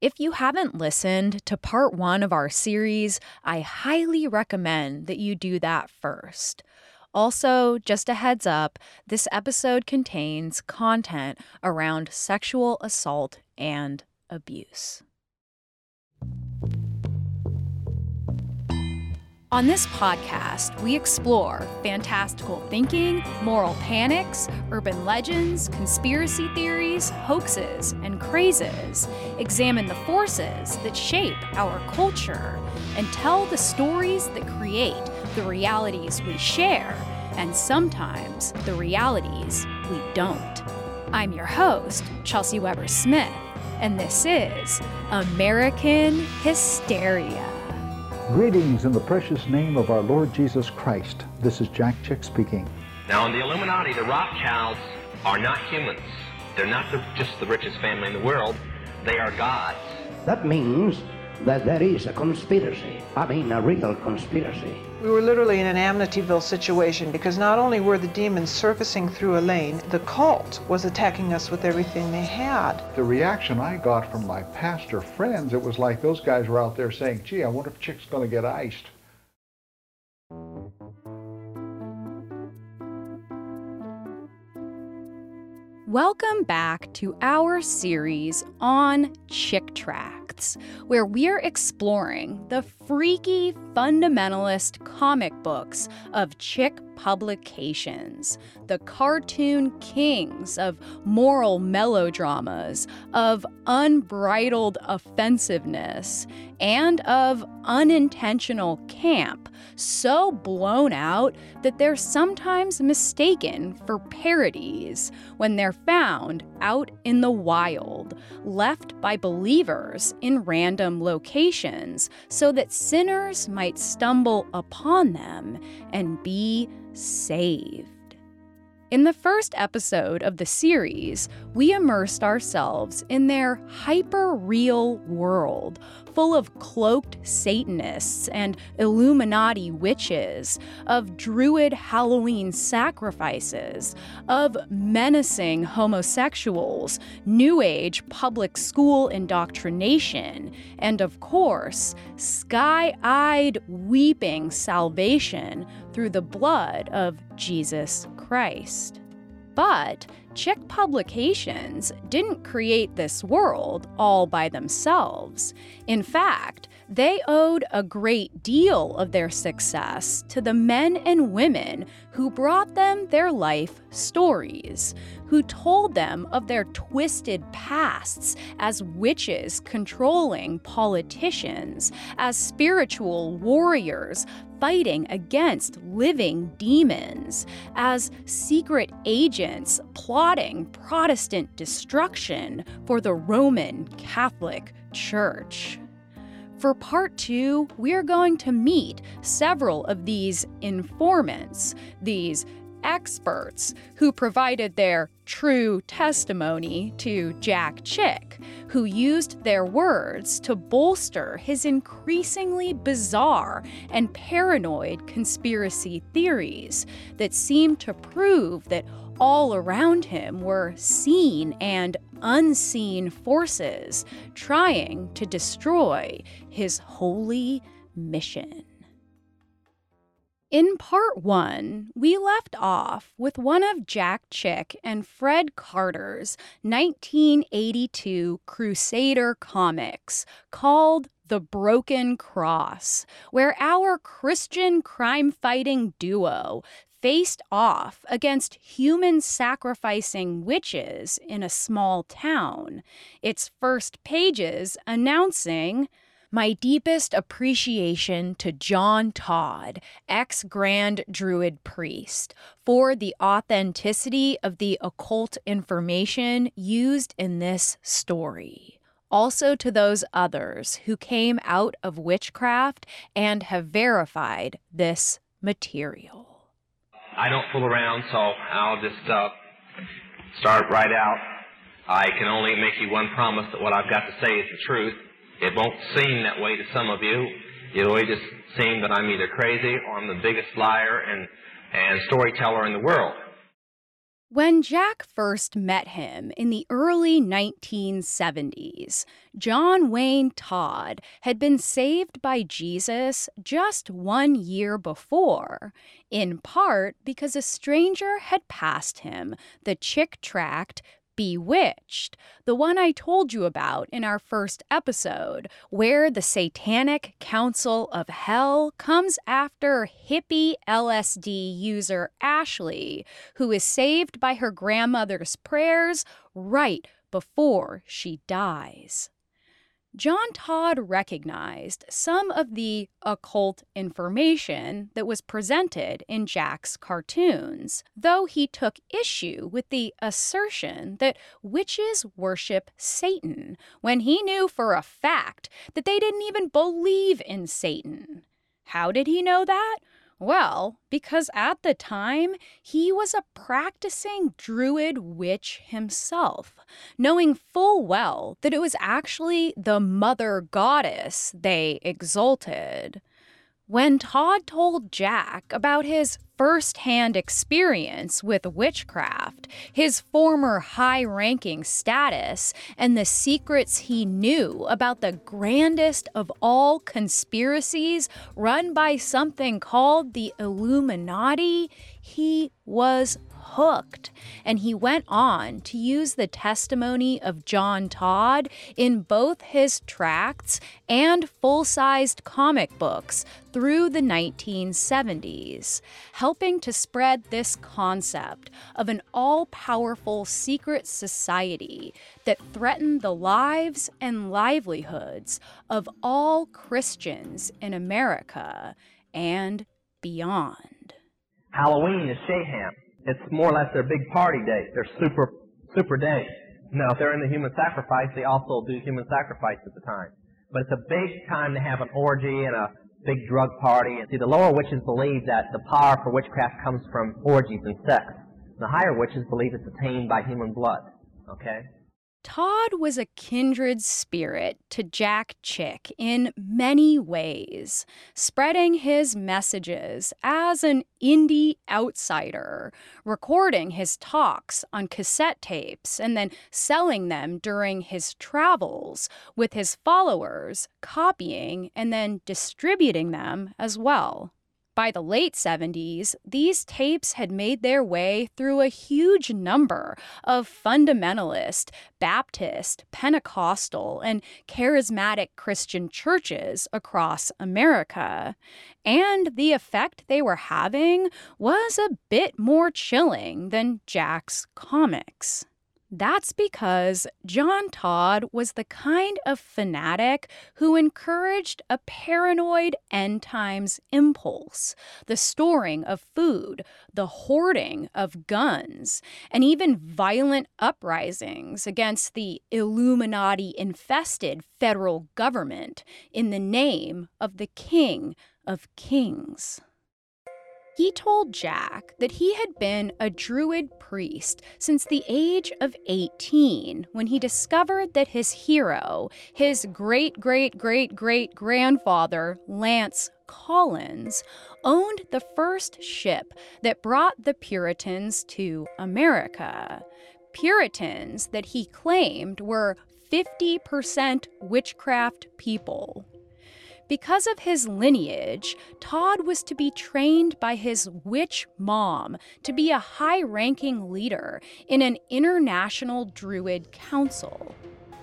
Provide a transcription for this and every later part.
If you haven't listened to part one of our series, I highly recommend that you do that first. Also, just a heads up, this episode contains content around sexual assault and abuse. On this podcast, we explore fantastical thinking, moral panics, urban legends, conspiracy theories, hoaxes, and crazes, examine the forces that shape our culture, and tell the stories that create the realities we share, and sometimes the realities we don't. I'm your host, Chelsey Weber Smith, and this is American Hysteria. Greetings in the precious name of our Lord Jesus Christ. This is Jack Chick speaking. Now, in the Illuminati, the Rothschilds are not humans. They're not the, just the richest family in the world. They are gods. That means that there is a conspiracy. I mean, a real conspiracy. We were literally in an Amityville situation because not only were the demons surfacing through Elaine, the cult was attacking us with everything they had. The reaction I got from my pastor friends, it was like those guys were out there saying, gee, I wonder if Chick's going to get iced. Welcome back to our series on Chick Tracts, where we're exploring the freaky fundamentalist comic books of Chick publications, the cartoon kings of moral melodramas, of unbridled offensiveness, and of unintentional camp, so blown out that they're sometimes mistaken for parodies when they're found out in the wild, left by believers in random locations so that sinners might stumble upon them and be saved. In the first episode of the series, we immersed ourselves in their hyper real world, full of cloaked Satanists and Illuminati witches, of druid Halloween sacrifices, of menacing homosexuals, New Age public school indoctrination, and of course, sky eyed weeping salvation through the blood of Jesus Christ. But Chick Publications didn't create this world all by themselves. In fact, they owed a great deal of their success to the men and women who brought them their life stories, who told them of their twisted pasts as witches controlling politicians, as spiritual warriors fighting against living demons, as secret agents plotting Protestant destruction for the Roman Catholic Church. For part two, we're going to meet several of these informants, these experts who provided their true testimony to Jack Chick, who used their words to bolster his increasingly bizarre and paranoid conspiracy theories that seemed to prove that all around him were seen and unseen forces trying to destroy his holy mission. In part one, we left off with one of Jack Chick and Fred Carter's 1982 Crusader comics called The Broken Cross, where our Christian crime fighting duo faced off against human sacrificing witches in a small town. Its first pages announcing my deepest appreciation to John Todd, ex Grand Druid priest, for the authenticity of the occult information used in this story. Also to those others who came out of witchcraft and have verified this material. I don't fool around, so I'll just uh, start right out. I can only make you one promise that what I've got to say is the truth. It won't seem that way to some of you. It'll just seem that I'm either crazy or I'm the biggest liar and, and storyteller in the world. When Jack first met him in the early 1970s, John Wayne Todd had been saved by Jesus just one year before, in part because a stranger had passed him the Chick tract Bewitched, the one I told you about in our first episode, where the Satanic Council of Hell comes after hippie LSD user Ashley, who is saved by her grandmother's prayers right before she dies. John Todd recognized some of the occult information that was presented in Jack's cartoons, though he took issue with the assertion that witches worship Satan when he knew for a fact that they didn't even believe in Satan. How did he know that? Well, because at the time, he was a practicing druid witch himself, knowing full well that it was actually the mother goddess they exalted. When Todd told Jack about his firsthand experience with witchcraft, his former high ranking status, and the secrets he knew about the grandest of all conspiracies run by something called the Illuminati, he was hooked, and he went on to use the testimony of John Todd in both his tracts and full sized comic books through the 1970s, helping to spread this concept of an all powerful secret society that threatened the lives and livelihoods of all Christians in America and beyond. Halloween is Shayham it's more or less their big party day. Their super super day. Now, if they're in the human sacrifice, they also do human sacrifice at the time. But it's a big time to have an orgy and a big drug party. And see, the lower witches believe that the power for witchcraft comes from orgies and sex. The higher witches believe it's attained by human blood. Okay? Todd was a kindred spirit to Jack Chick in many ways, spreading his messages as an indie outsider, recording his talks on cassette tapes and then selling them during his travels, with his followers copying and then distributing them as well. By the late 70s, these tapes had made their way through a huge number of fundamentalist, Baptist, Pentecostal, and charismatic Christian churches across America. And the effect they were having was a bit more chilling than Jack's comics. That's because John Todd was the kind of fanatic who encouraged a paranoid end times impulse, the storing of food, the hoarding of guns, and even violent uprisings against the Illuminati infested federal government in the name of the King of Kings. He told Jack that he had been a druid priest since the age of 18 when he discovered that his hero, his great great great great grandfather, Lance Collins, owned the first ship that brought the Puritans to America. Puritans that he claimed were 50% witchcraft people. Because of his lineage, Todd was to be trained by his witch mom to be a high ranking leader in an international druid council.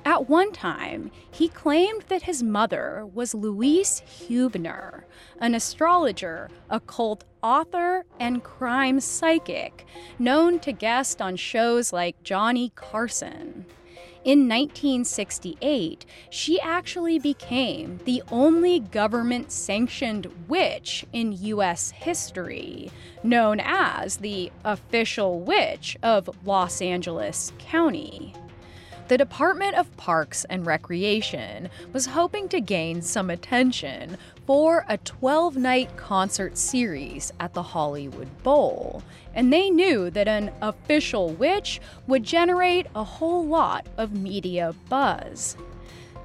At one time, he claimed that his mother was Louise Huebner, an astrologer, occult author, and crime psychic, known to guest on shows like Johnny Carson. In 1968, she actually became the only government sanctioned witch in U.S. history, known as the official witch of Los Angeles County. The Department of Parks and Recreation was hoping to gain some attention for a 12 night concert series at the Hollywood Bowl, and they knew that an official witch would generate a whole lot of media buzz.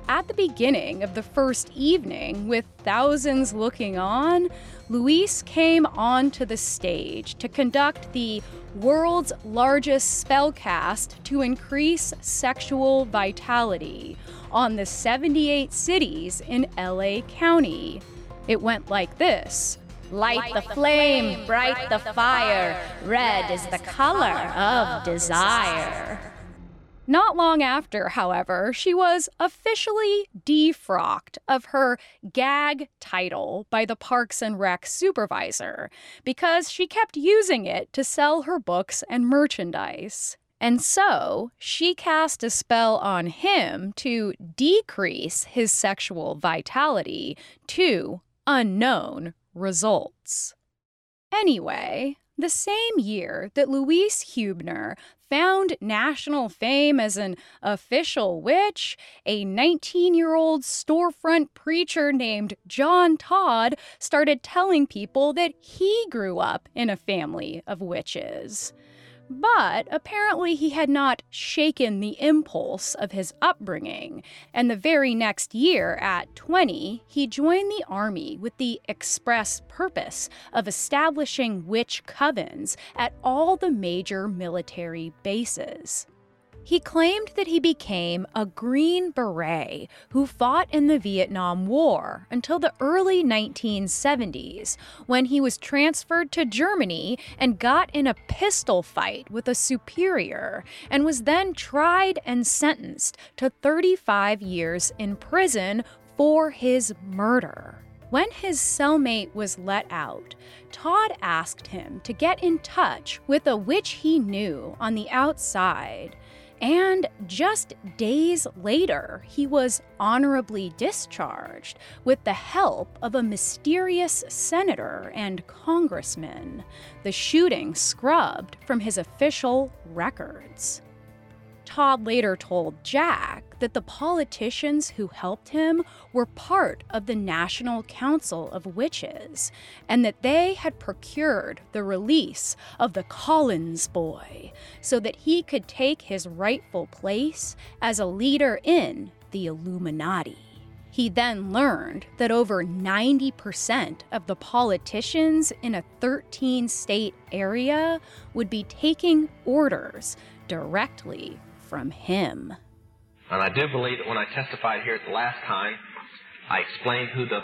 at the beginning of the first evening, with thousands looking on, Louise came onto the stage to conduct the world's largest spellcast to increase sexual vitality on the 78 cities in LA County. It went like this. Light, the, flame, bright the fire, red is the color of desire. Not long after, however, she was officially defrocked of her gag title by the Parks and Rec supervisor because she kept using it to sell her books and merchandise. And so she cast a spell on him to decrease his sexual vitality to unknown results. Anyway, the same year that Louise Huebner found national fame as an official witch, a 19 year old storefront preacher named John Todd started telling people that he grew up in a family of witches. But apparently, he had not shaken the impulse of his upbringing, and the very next year, at 20, he joined the army with the express purpose of establishing witch covens at all the major military bases. He claimed that he became a Green Beret who fought in the Vietnam War until the early 1970s, when he was transferred to Germany and got in a pistol fight with a superior, and was then tried and sentenced to 35 years in prison for his murder. When his cellmate was let out, Todd asked him to get in touch with a witch he knew on the outside and just days later, he was honorably discharged with the help of a mysterious senator and congressman, the shooting scrubbed from his official records. Todd later told Jack that the politicians who helped him were part of the National Council of Witches and that they had procured the release of the Collins boy so that he could take his rightful place as a leader in the Illuminati. He then learned that over 90% of the politicians in a 13 state area would be taking orders directly from him. And I do believe that when I testified here at the last time, I explained who the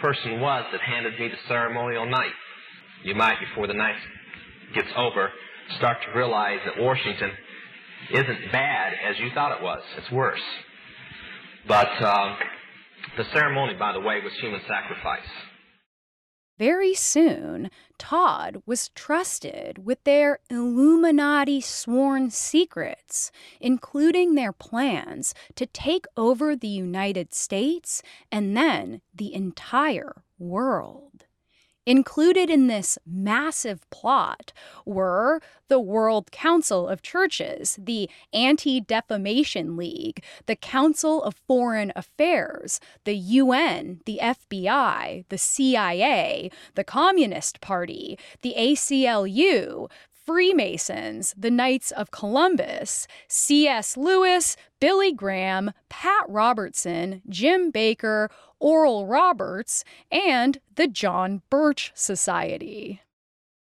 person was that handed me the ceremonial knife. You might, before the night gets over, start to realize that Washington isn't bad as you thought it was. It's worse. But uh, the ceremony, by the way, was human sacrifice. Very soon, Todd was trusted with their Illuminati sworn secrets, including their plans to take over the United States and then the entire world. Included in this massive plot were the World Council of Churches, the Anti Defamation League, the Council of Foreign Affairs, the UN, the FBI, the CIA, the Communist Party, the ACLU, Freemasons, the Knights of Columbus, C.S. Lewis, Billy Graham, Pat Robertson, Jim Bakker, Oral Roberts, and the John Birch Society.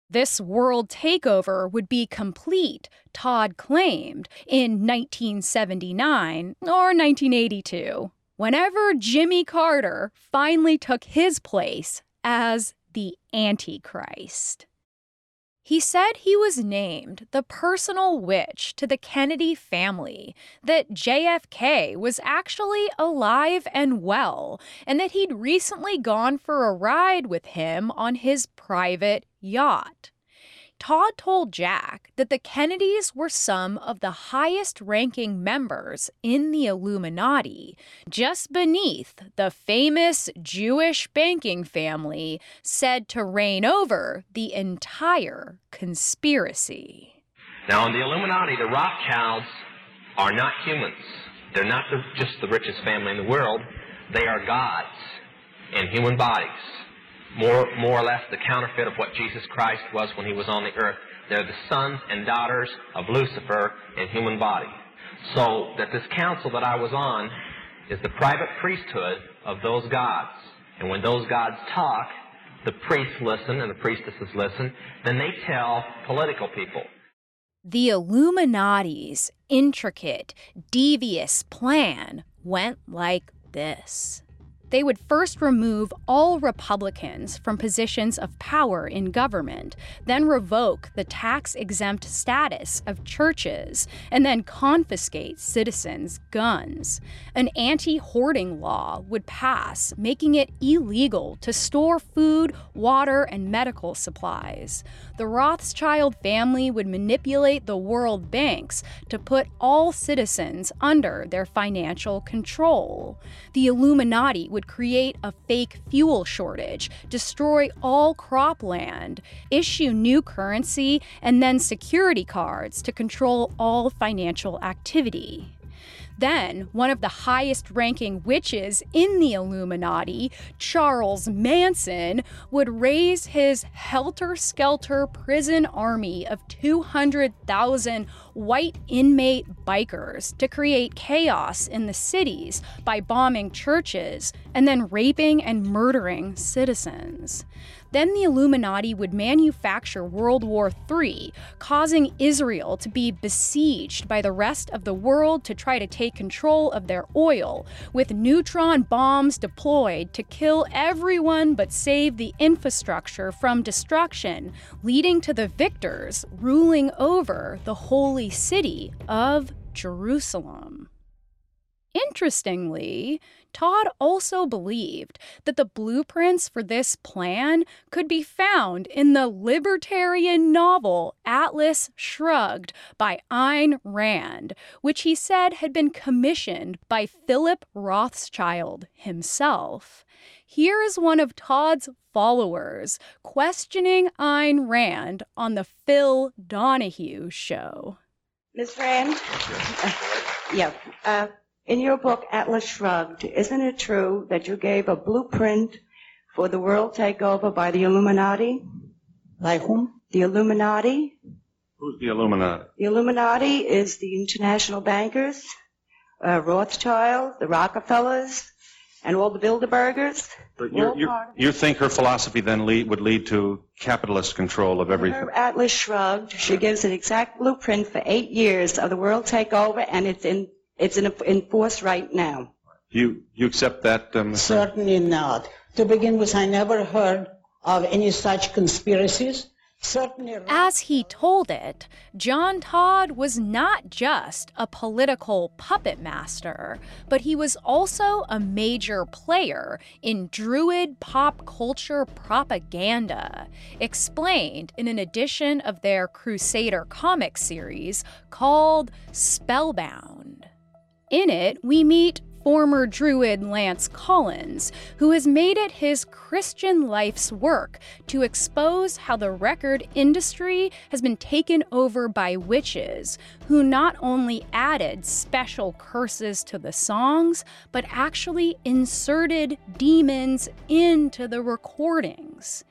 This world takeover would be complete, Todd claimed, in 1979 or 1982, whenever Jimmy Carter finally took his place as the Antichrist. He said he was named the personal witch to the Kennedy family, that JFK was actually alive and well, and that he'd recently gone for a ride with him on his private yacht. Todd told Jack that the Kennedys were some of the highest ranking members in the Illuminati, just beneath the famous Jewish banking family said to reign over the entire conspiracy. Now, in the Illuminati, the Rothschilds are not humans. They're not the, just the richest family in the world. They are gods in human bodies more, more or less the counterfeit of what Jesus Christ was when he was on the earth. They're the sons and daughters of Lucifer in human body. So that this council that I was on is the private priesthood of those gods. And when those gods talk, the priests listen and the priestesses listen, then they tell political people. The Illuminati's intricate, devious plan went like this. They would first remove all Republicans from positions of power in government, then revoke the tax exempt status of churches, and then confiscate citizens' guns. An anti hoarding law would pass, making it illegal to store food, water, and medical supplies. The Rothschild family would manipulate the world banks to put all citizens under their financial control. The Illuminati would create a fake fuel shortage, destroy all cropland, issue new currency, and then security cards to control all financial activity. Then, one of the highest ranking witches in the Illuminati, Charles Manson, would raise his helter skelter prison army of 200,000 white inmate bikers to create chaos in the cities by bombing churches and then raping and murdering citizens. Then the Illuminati would manufacture World War III, causing Israel to be besieged by the rest of the world to try to take control of their oil, with neutron bombs deployed to kill everyone but save the infrastructure from destruction, leading to the victors ruling over the holy city of Jerusalem. Interestingly, Todd also believed that the blueprints for this plan could be found in the libertarian novel Atlas Shrugged by Ayn Rand, which he said had been commissioned by Philip Rothschild himself. Here is one of Todd's followers questioning Ayn Rand on the Phil Donahue show. Ms. Rand? Uh, yeah. Uh, in your book, Atlas Shrugged, isn't it true that you gave a blueprint for the world takeover by the Illuminati? By whom? The Illuminati. Who's the Illuminati? The Illuminati is the international bankers, uh, Rothschild, the Rockefellers, and all the Bilderbergers. But you you think her philosophy then lead, would lead to capitalist control of everything? Her Atlas Shrugged, she gives an exact blueprint for eight years of the world takeover, and it's in it's in, in force right now. You you accept that? Um, Certainly not. To begin with, I never heard of any such conspiracies. Certainly. As he told it, John Todd was not just a political puppet master, but he was also a major player in Druid pop culture propaganda, explained in an edition of their Crusader comic series called Spellbound. In it, we meet former Druid Lance Collins, who has made it his Christian life's work to expose how the record industry has been taken over by witches, who not only added special curses to the songs, but actually inserted demons into the recordings.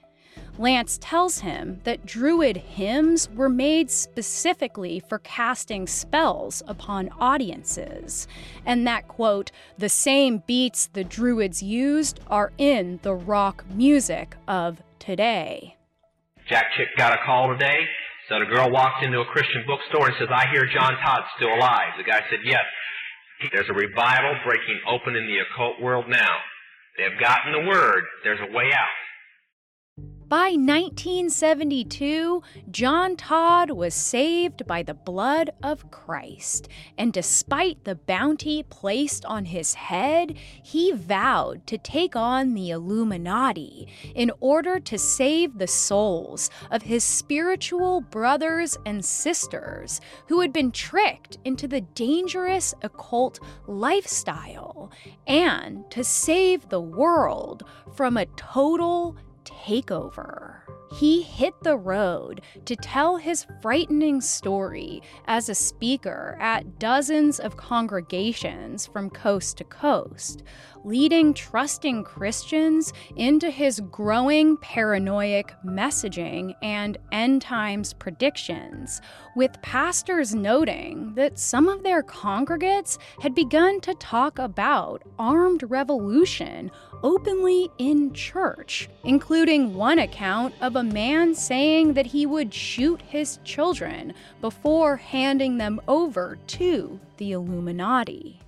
Lance tells him that Druid hymns were made specifically for casting spells upon audiences, and that, quote, the same beats the Druids used are in the rock music of today. Jack Chick got a call today. Said a girl walked into a Christian bookstore and says, I hear John Todd's still alive. The guy said, Yes. There's a revival breaking open in the occult world now. They've gotten the word. There's a way out. By 1972, John Todd was saved by the blood of Christ, and despite the bounty placed on his head, he vowed to take on the Illuminati in order to save the souls of his spiritual brothers and sisters who had been tricked into the dangerous occult lifestyle, and to save the world from a total takeover. He hit the road to tell his frightening story as a speaker at dozens of congregations from coast to coast, leading trusting Christians into his growing paranoid messaging and end times predictions, with pastors noting that some of their congregates had begun to talk about armed revolution openly in church, including one account of a man saying that he would shoot his children before handing them over to the Illuminati.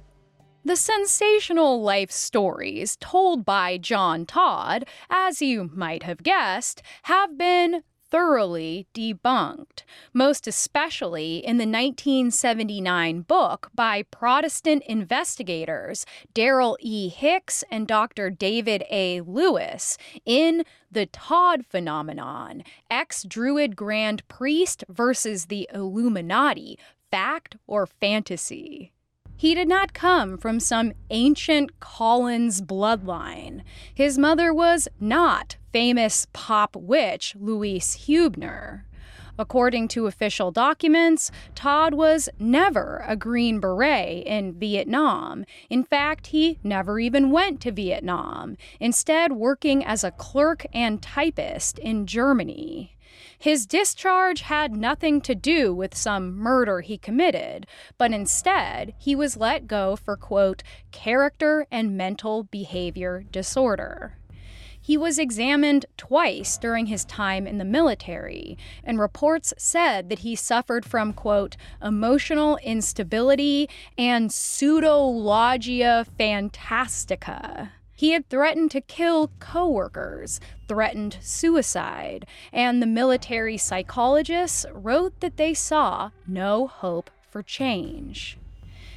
The sensational life stories told by John Todd, as you might have guessed, have been thoroughly debunked, most especially in the 1979 book by Protestant investigators Daryl E. Hicks and Dr. David A. Lewis in The Todd Phenomenon Ex Druid Grand Priest versus the Illuminati Fact or Fantasy. He did not come from some ancient Collins bloodline. His mother was not famous pop witch Louise Huebner. According to official documents, Todd was never a Green Beret in Vietnam. In fact, he never even went to Vietnam, instead, working as a clerk and typist in Germany. His discharge had nothing to do with some murder he committed, but instead he was let go for, quote, character and mental behavior disorder. He was examined twice during his time in the military, and reports said that he suffered from, quote, emotional instability and pseudologia fantastica. He had threatened to kill coworkers, threatened suicide, and the military psychologists wrote that they saw no hope for change.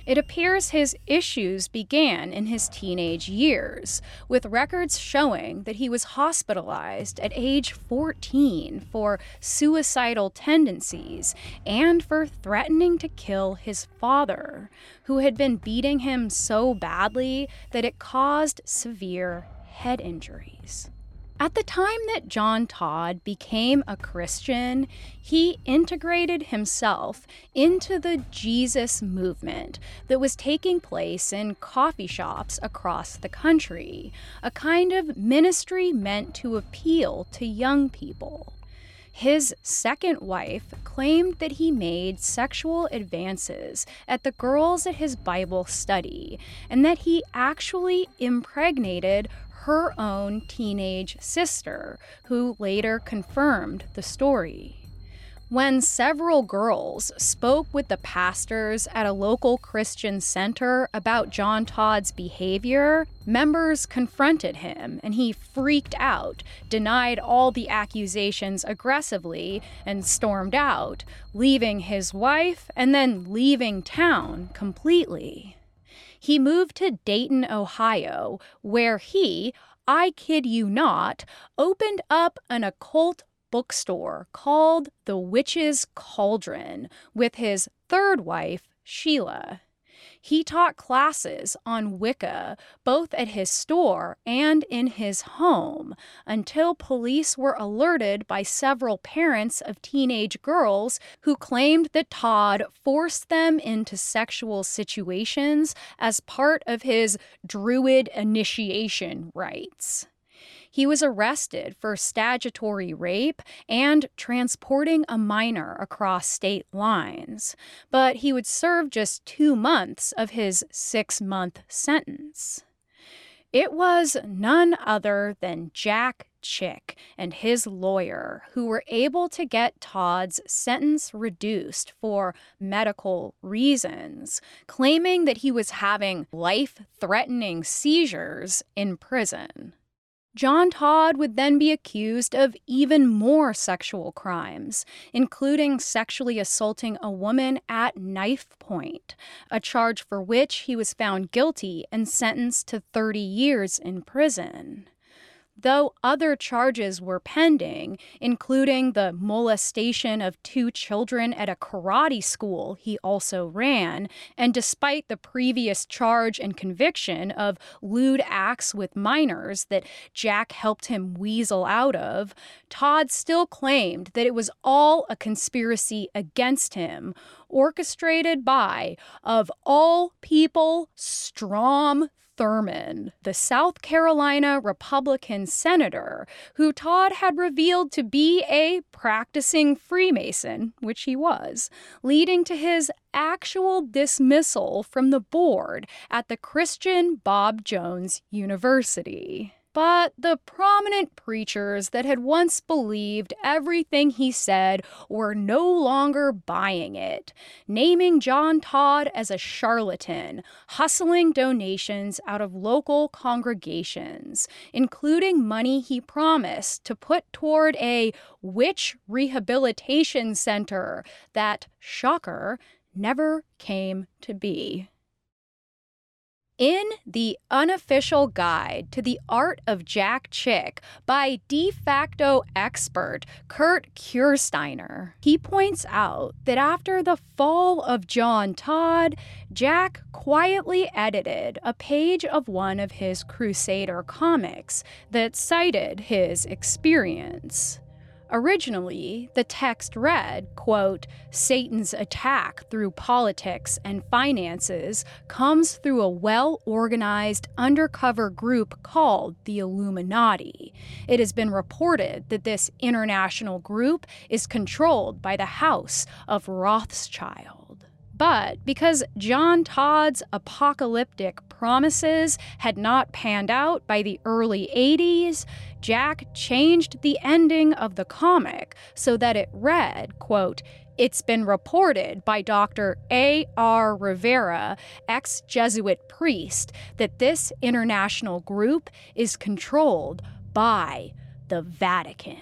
It appears his issues began in his teenage years, with records showing that he was hospitalized at age 14 for suicidal tendencies and for threatening to kill his father, who had been beating him so badly that it caused severe head injuries. At the time that John Todd became a Christian, he integrated himself into the Jesus movement that was taking place in coffee shops across the country, a kind of ministry meant to appeal to young people. His second wife claimed that he made sexual advances at the girls at his Bible study and that he actually impregnated her own teenage sister, who later confirmed the story. When several girls spoke with the pastors at a local Christian center about John Todd's behavior, members confronted him and he freaked out, denied all the accusations aggressively, and stormed out, leaving his wife and then leaving town completely he moved to Dayton, Ohio, where he, I kid you not, opened up an occult bookstore called The Witch's Cauldron with his third wife, Sheila. He taught classes on Wicca both at his store and in his home until police were alerted by several parents of teenage girls who claimed that Todd forced them into sexual situations as part of his druid initiation rites. He was arrested for statutory rape and transporting a minor across state lines, but he would serve just two months of his six month sentence. It was none other than Jack Chick and his lawyer who were able to get Todd's sentence reduced for medical reasons, claiming that he was having life threatening seizures in prison. John Todd would then be accused of even more sexual crimes, including sexually assaulting a woman at knife point, a charge for which he was found guilty and sentenced to 30 years in prison. Though other charges were pending, including the molestation of two children at a karate school he also ran, and despite the previous charge and conviction of lewd acts with minors that Jack helped him weasel out of, Todd still claimed that it was all a conspiracy against him, orchestrated by, of all people, Strom Thurmond, the South Carolina Republican senator who Todd had revealed to be a practicing Freemason, which he was, leading to his actual dismissal from the board at the Christian Bob Jones University. But the prominent preachers that had once believed everything he said were no longer buying it, naming John Todd as a charlatan, hustling donations out of local congregations, including money he promised to put toward a witch rehabilitation center that, shocker, never came to be. In The Unofficial Guide to the Art of Jack Chick by de facto expert Kurt Kuersteiner, he points out that after the fall of John Todd, Jack quietly edited a page of one of his Crusader comics that cited his experience. Originally, the text read, quote, Satan's attack through politics and finances comes through a well organized undercover group called the Illuminati. It has been reported that this international group is controlled by the House of Rothschild. But because John Todd's apocalyptic promises had not panned out by the early 80s, Jack changed the ending of the comic so that it read, quote, it's been reported by Dr. A.R. Rivera, ex Jesuit priest, that this international group is controlled by the Vatican.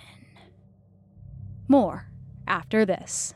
More after this.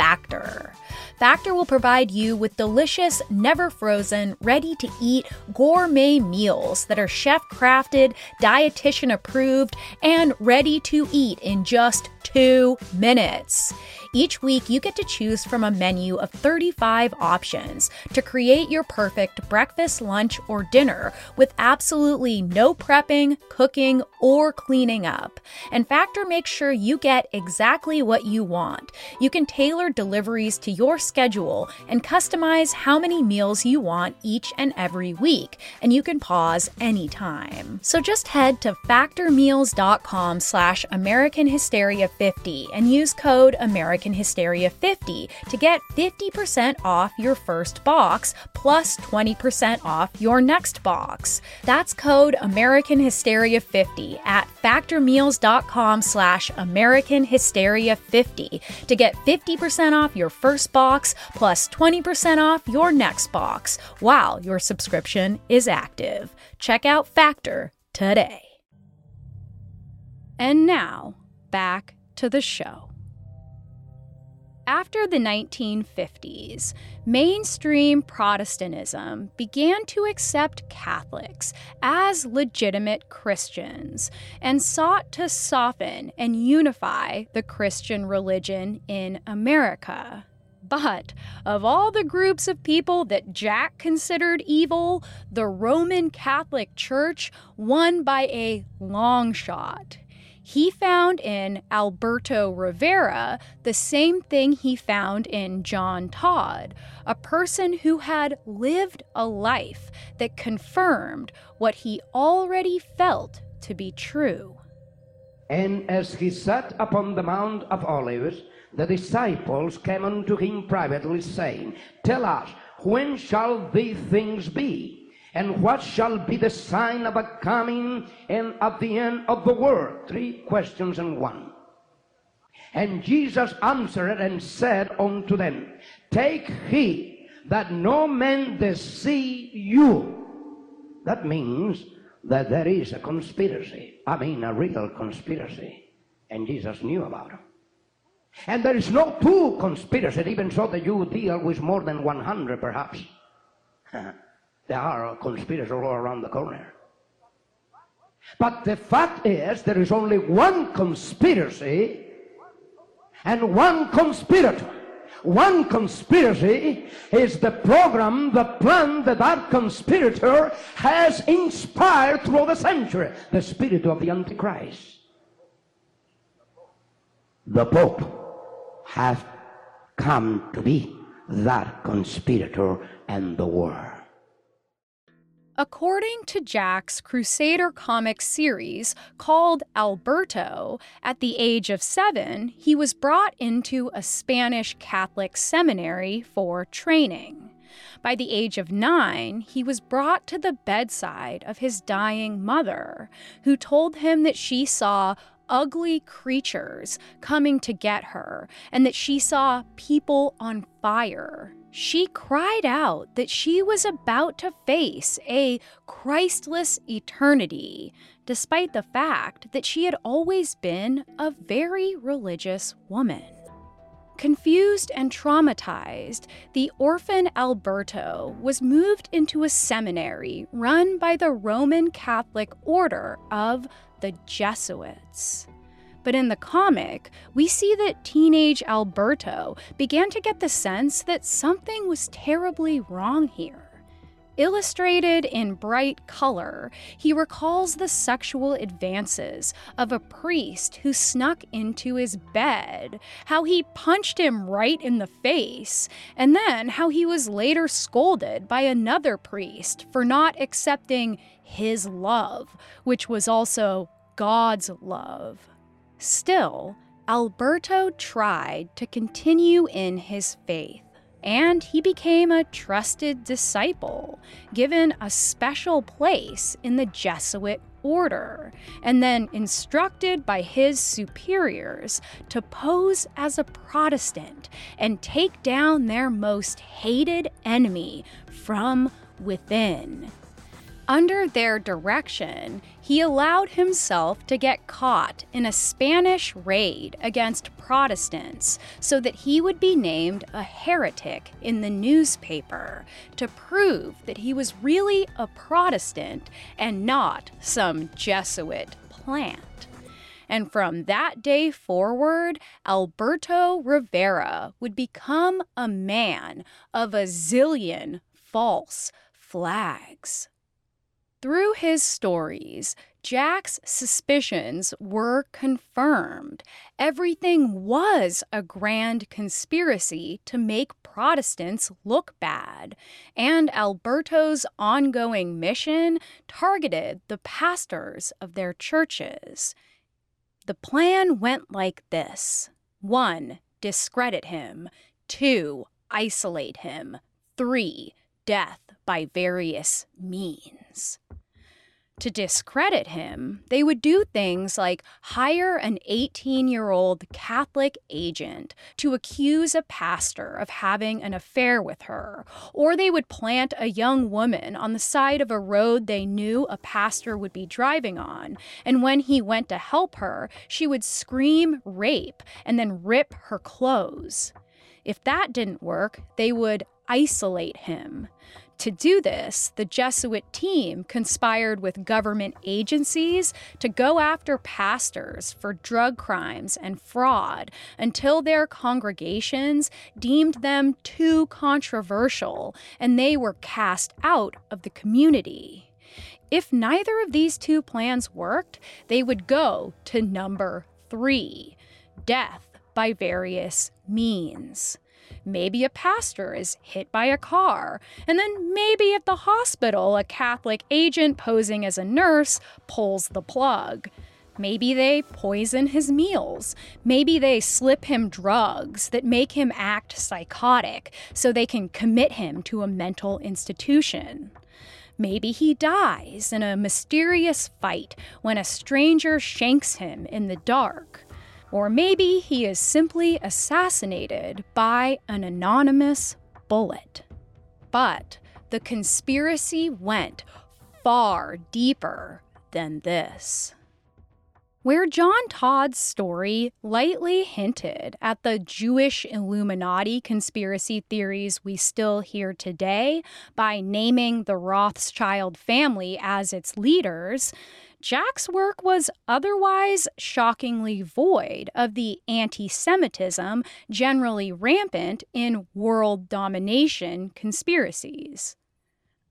Factor. Factor will provide you with delicious, never frozen, ready to eat gourmet meals that are chef crafted, dietitian approved, and ready to eat in just two minutes. Each week, you get to choose from a menu of 35 options to create your perfect breakfast, lunch, or dinner with absolutely no prepping, cooking, or cleaning up. And Factor makes sure you get exactly what you want. You can tailor deliveries to your schedule and customize how many meals you want each and every week, and you can pause anytime. So just head to factormeals.com slash American Hysteria 50 and use code American Hysteria 50 to get 50% off your first box plus 20% off your next box. That's code American Hysteria 50 at factormeals.com slash American Hysteria 50 to get 50% off your first box plus 20% off your next box while your subscription is active. Check out Factor today. And now, back to the show. After the 1950s, mainstream Protestantism began to accept Catholics as legitimate Christians and sought to soften and unify the Christian religion in America. But of all the groups of people that Jack considered evil, the Roman Catholic Church won by a long shot he found in Alberto Rivera the same thing he found in John Todd, a person who had lived a life that confirmed what he already felt to be true. And as he sat upon the Mount of Olives, the disciples came unto him privately, saying, Tell us, when shall these things be? And what shall be the sign of the coming and of the end of the world? Three questions in one. And Jesus answered and said unto them, Take heed that no man deceive you. That means that there is a conspiracy. I mean, a real conspiracy. And Jesus knew about it. And there is no two conspiracies, even so that you deal with more than 100 perhaps. there are conspirators all around the corner. But the fact is, there is only one conspiracy and one conspirator. One conspiracy is the program, the plan that that conspirator has inspired through the century, the spirit of the Antichrist. The Pope has come to be that conspirator and the world. According to Jack's Crusader comic series called Alberto, at the age of seven, he was brought into a Spanish Catholic seminary for training. By the age of nine, he was brought to the bedside of his dying mother, who told him that she saw ugly creatures coming to get her and that she saw people on fire she cried out that she was about to face a Christless eternity, despite the fact that she had always been a very religious woman. Confused and traumatized, the orphan Alberto was moved into a seminary run by the Roman Catholic Order of the Jesuits. But in the comic, we see that teenage Alberto began to get the sense that something was terribly wrong here. Illustrated in bright color, he recalls the sexual advances of a priest who snuck into his bed, how he punched him right in the face, and then how he was later scolded by another priest for not accepting his love, which was also God's love. Still, Alberto tried to continue in his faith, and he became a trusted disciple, given a special place in the Jesuit order, and then instructed by his superiors to pose as a Protestant and take down their most hated enemy from within. Under their direction, he allowed himself to get caught in a Spanish raid against Protestants so that he would be named a heretic in the newspaper to prove that he was really a Protestant and not some Jesuit plant. And from that day forward, Alberto Rivera would become a man of a zillion false flags. Through his stories, Jack's suspicions were confirmed. Everything was a grand conspiracy to make Protestants look bad, and Alberto's ongoing mission targeted the pastors of their churches. The plan went like this 1. Discredit him. 2. Isolate him. 3. Death by various means. To discredit him, they would do things like hire an 18 year old Catholic agent to accuse a pastor of having an affair with her, or they would plant a young woman on the side of a road they knew a pastor would be driving on, and when he went to help her, she would scream rape and then rip her clothes. If that didn't work, they would isolate him. To do this, the Jesuit team conspired with government agencies to go after pastors for drug crimes and fraud until their congregations deemed them too controversial and they were cast out of the community. If neither of these two plans worked, they would go to number three death by various means. Maybe a pastor is hit by a car. And then maybe at the hospital, a Catholic agent posing as a nurse pulls the plug. Maybe they poison his meals. Maybe they slip him drugs that make him act psychotic so they can commit him to a mental institution. Maybe he dies in a mysterious fight when a stranger shanks him in the dark. Or maybe he is simply assassinated by an anonymous bullet. But the conspiracy went far deeper than this. Where John Todd's story lightly hinted at the Jewish Illuminati conspiracy theories we still hear today by naming the Rothschild family as its leaders, Jack's work was otherwise shockingly void of the anti Semitism generally rampant in world domination conspiracies.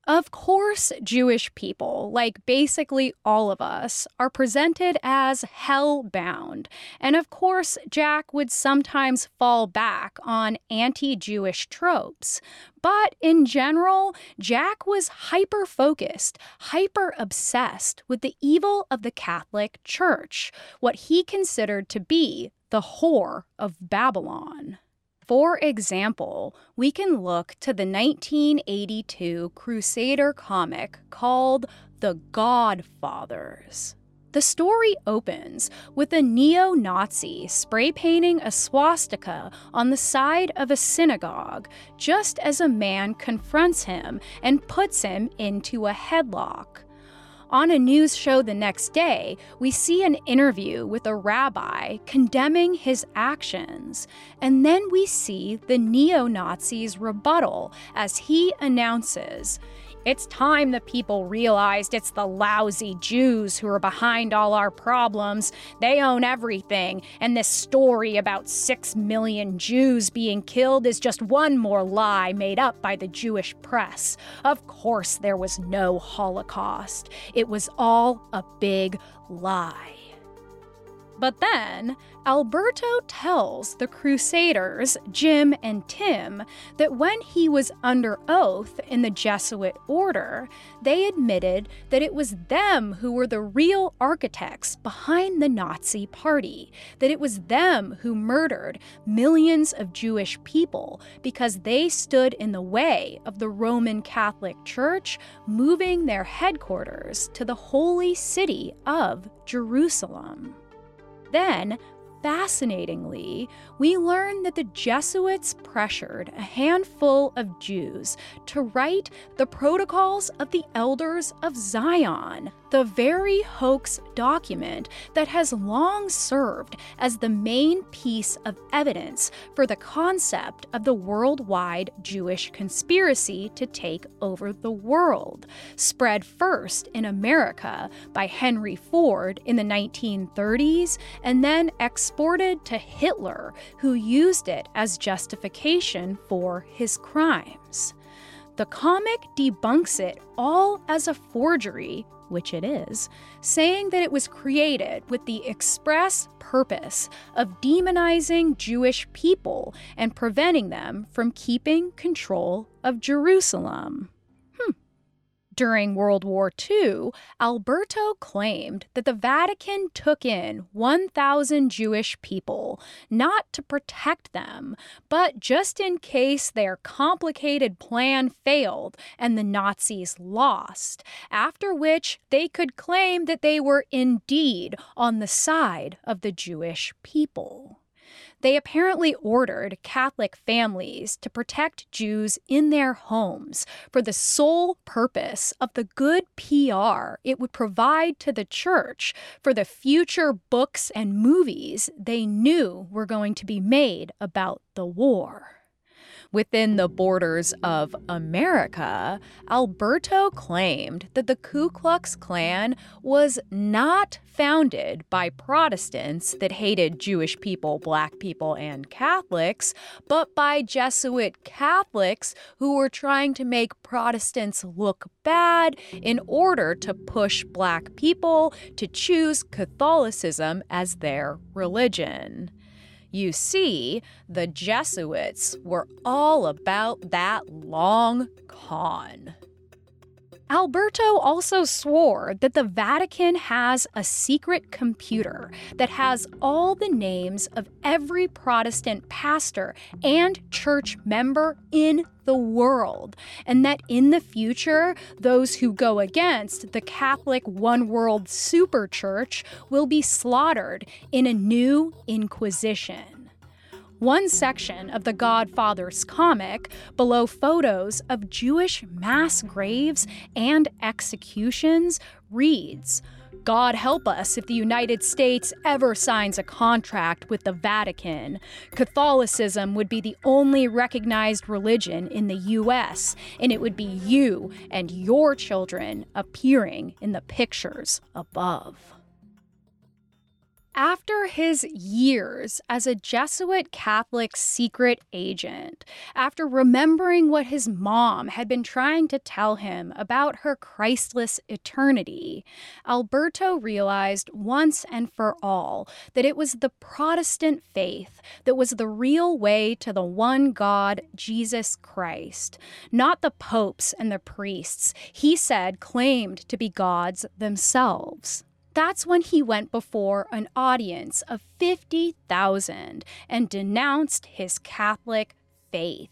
Of course, Jewish people, like basically all of us, are presented as hell bound. And of course, Jack would sometimes fall back on anti Jewish tropes. But in general, Jack was hyper focused, hyper obsessed with the evil of the Catholic Church, what he considered to be the whore of Babylon. For example, we can look to the 1982 Crusader comic called The Godfathers. The story opens with a neo Nazi spray painting a swastika on the side of a synagogue just as a man confronts him and puts him into a headlock. On a news show the next day, we see an interview with a rabbi condemning his actions, and then we see the neo Nazis' rebuttal as he announces it's time the people realized it's the lousy Jews who are behind all our problems. They own everything, and this story about six million Jews being killed is just one more lie made up by the Jewish press. Of course, there was no Holocaust, it was all a big lie. But then, Alberto tells the Crusaders, Jim and Tim, that when he was under oath in the Jesuit order, they admitted that it was them who were the real architects behind the Nazi party, that it was them who murdered millions of Jewish people because they stood in the way of the Roman Catholic Church moving their headquarters to the holy city of Jerusalem. Then, Fascinatingly, we learn that the Jesuits pressured a handful of Jews to write the Protocols of the Elders of Zion, the very hoax document that has long served as the main piece of evidence for the concept of the worldwide Jewish conspiracy to take over the world, spread first in America by Henry Ford in the 1930s and then exported to Hitler, who used it as justification for his crimes. The comic debunks it all as a forgery which it is, saying that it was created with the express purpose of demonizing Jewish people and preventing them from keeping control of Jerusalem. During World War II, Alberto claimed that the Vatican took in 1,000 Jewish people, not to protect them, but just in case their complicated plan failed and the Nazis lost, after which they could claim that they were indeed on the side of the Jewish people. They apparently ordered Catholic families to protect Jews in their homes for the sole purpose of the good PR it would provide to the church for the future books and movies they knew were going to be made about the war. Within the borders of America, Alberto claimed that the Ku Klux Klan was not founded by Protestants that hated Jewish people, black people, and Catholics, but by Jesuit Catholics who were trying to make Protestants look bad in order to push black people to choose Catholicism as their religion. You see, the Jesuits were all about that long con. Alberto also swore that the Vatican has a secret computer that has all the names of every Protestant pastor and church member in the world, and that in the future, those who go against the Catholic one world superchurch will be slaughtered in a new inquisition. One section of the Godfather's comic, below photos of Jewish mass graves and executions, reads God help us if the United States ever signs a contract with the Vatican. Catholicism would be the only recognized religion in the U.S., and it would be you and your children appearing in the pictures above. After his years as a Jesuit Catholic secret agent, after remembering what his mom had been trying to tell him about her Christless eternity, Alberto realized once and for all that it was the Protestant faith that was the real way to the one God, Jesus Christ, not the popes and the priests he said claimed to be gods themselves. That's when he went before an audience of 50,000 and denounced his Catholic faith.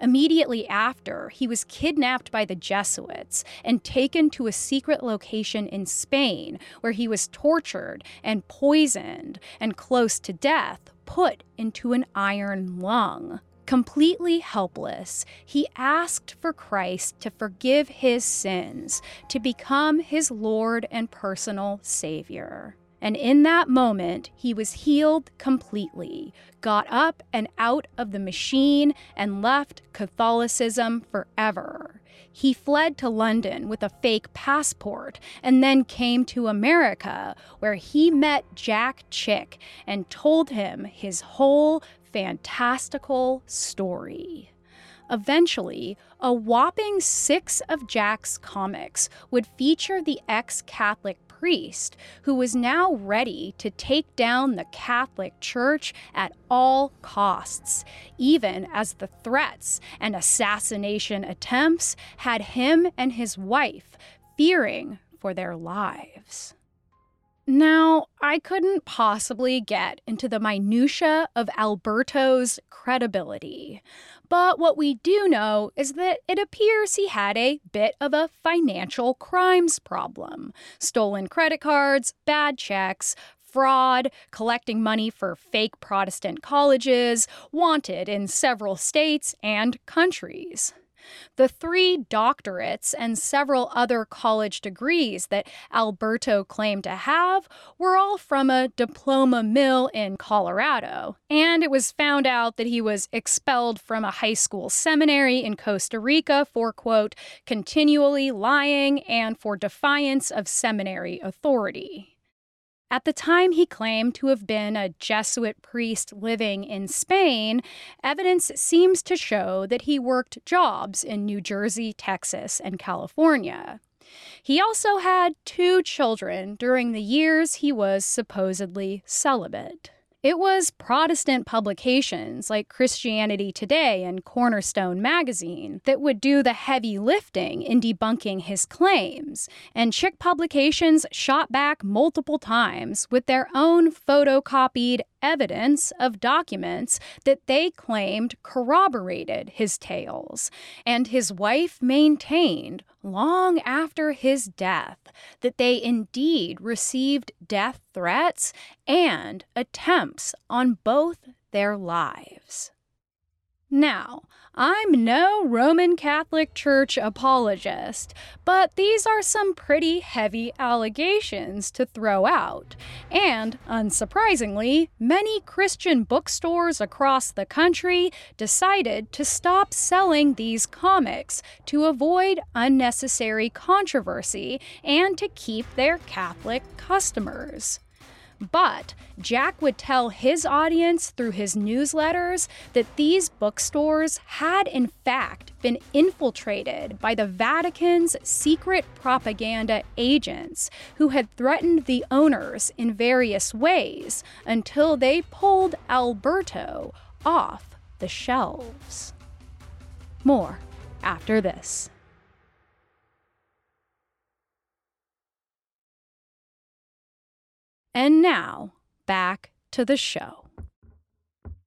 Immediately after, he was kidnapped by the Jesuits and taken to a secret location in Spain where he was tortured and poisoned and close to death, put into an iron lung. Completely helpless, he asked for Christ to forgive his sins, to become his Lord and personal Savior. And in that moment, he was healed completely, got up and out of the machine, and left Catholicism forever. He fled to London with a fake passport and then came to America, where he met Jack Chick and told him his whole fantastical story. Eventually, a whopping six of Jack's comics would feature the ex Catholic priest who was now ready to take down the Catholic Church at all costs, even as the threats and assassination attempts had him and his wife fearing for their lives. Now, I couldn't possibly get into the minutiae of Alberto's credibility, but what we do know is that it appears he had a bit of a financial crimes problem stolen credit cards, bad checks, fraud, collecting money for fake Protestant colleges, wanted in several states and countries. The three doctorates and several other college degrees that Alberto claimed to have were all from a diploma mill in Colorado. And it was found out that he was expelled from a high school seminary in Costa Rica for, quote, continually lying and for defiance of seminary authority. At the time he claimed to have been a Jesuit priest living in Spain, evidence seems to show that he worked jobs in New Jersey, Texas, and California. He also had two children during the years he was supposedly celibate. It was Protestant publications like Christianity Today and Cornerstone Magazine that would do the heavy lifting in debunking his claims, and Chick publications shot back multiple times with their own photocopied evidence of documents that they claimed corroborated his tales, and his wife maintained long after his death that they indeed received death threats and attempts on both their lives. Now, I'm no Roman Catholic Church apologist, but these are some pretty heavy allegations to throw out. And, unsurprisingly, many Christian bookstores across the country decided to stop selling these comics to avoid unnecessary controversy and to keep their Catholic customers. But Jack would tell his audience through his newsletters that these bookstores had, in fact, been infiltrated by the Vatican's secret propaganda agents who had threatened the owners in various ways until they pulled Alberto off the shelves. More after this. And now, back to the show.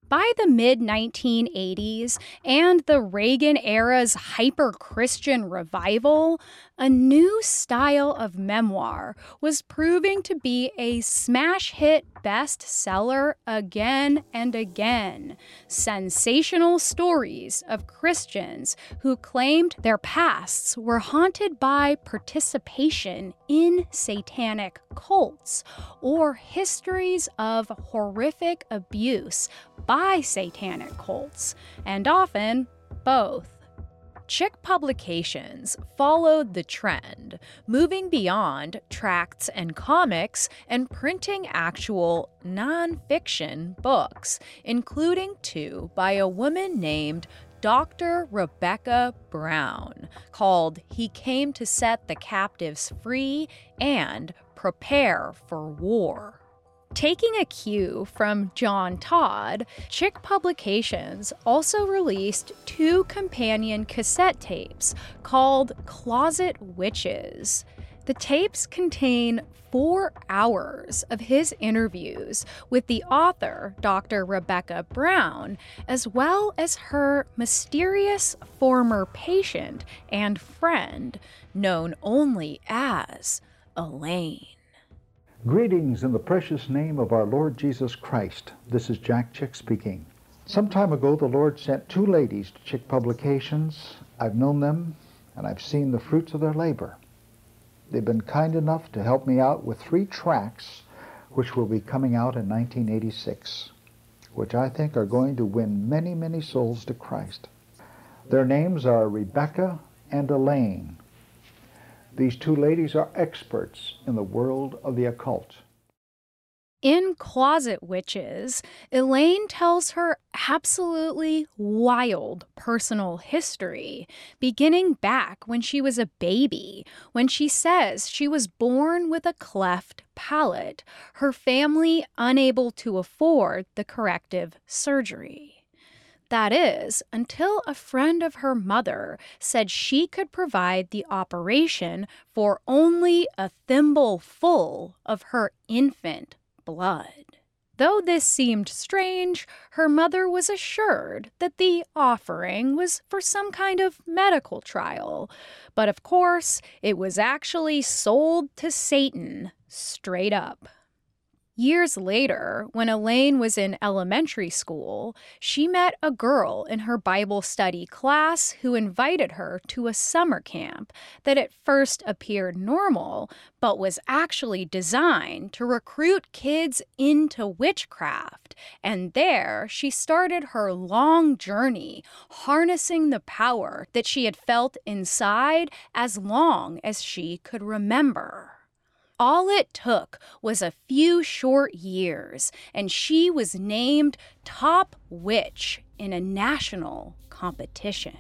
By the mid 1980s and the Reagan era's hyper Christian revival, a new style of memoir was proving to be a smash hit bestseller again and again. Sensational stories of Christians who claimed their pasts were haunted by participation in satanic cults or histories of horrific abuse by satanic cults, and often both. Chick publications followed the trend, moving beyond tracts and comics and printing actual nonfiction books, including two by a woman named Dr. Rebecca Brown, called He Came to Set the Captives Free and Prepare for War. Taking a cue from John Todd, Chick Publications also released two companion cassette tapes called Closet Witches. The tapes contain four hours of his interviews with the author, Dr. Rebecca Brown, as well as her mysterious former patient and friend, known only as Elaine. Greetings in the precious name of our Lord Jesus Christ. This is Jack Chick speaking. Some time ago, the Lord sent two ladies to Chick Publications. I've known them and I've seen the fruits of their labor. They've been kind enough to help me out with three tracts which will be coming out in 1986, which I think are going to win many, many souls to Christ. Their names are Rebecca and Elaine. These two ladies are experts in the world of the occult. In Closet Witches, Elaine tells her absolutely wild personal history, beginning back when she was a baby, when she says she was born with a cleft palate, her family unable to afford the corrective surgery. That is, until a friend of her mother said she could provide the operation for only a thimble full of her infant blood. Though this seemed strange, her mother was assured that the offering was for some kind of medical trial. But of course, it was actually sold to Satan straight up. Years later, when Elaine was in elementary school, she met a girl in her Bible study class who invited her to a summer camp that at first appeared normal, but was actually designed to recruit kids into witchcraft. And there, she started her long journey, harnessing the power that she had felt inside as long as she could remember. All it took was a few short years, and she was named top witch in a national competition.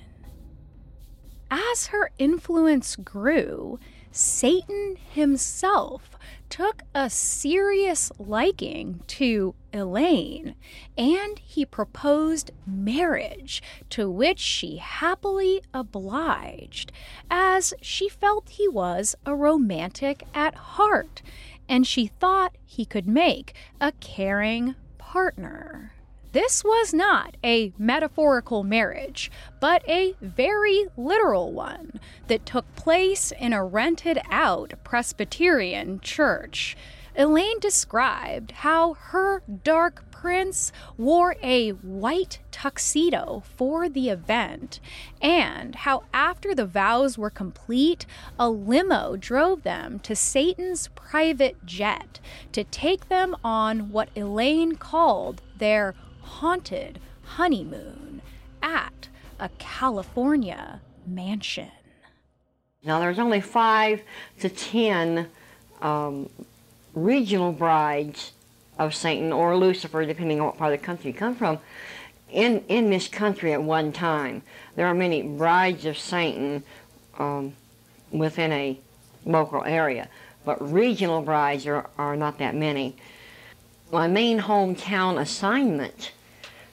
As her influence grew, Satan himself took a serious liking to Elaine, and he proposed marriage, to which she happily obliged, as she felt he was a romantic at heart, and she thought he could make a caring partner. This was not a metaphorical marriage, but a very literal one that took place in a rented out Presbyterian church. Elaine described how her dark prince wore a white tuxedo for the event, and how after the vows were complete, a limo drove them to Satan's private jet to take them on what Elaine called their haunted honeymoon at a California mansion. Now, there's only five to ten um, regional brides of Satan or Lucifer, depending on what part of the country you come from, in, in this country at one time. There are many brides of Satan um, within a local area, but regional brides are, are not that many. My main hometown assignment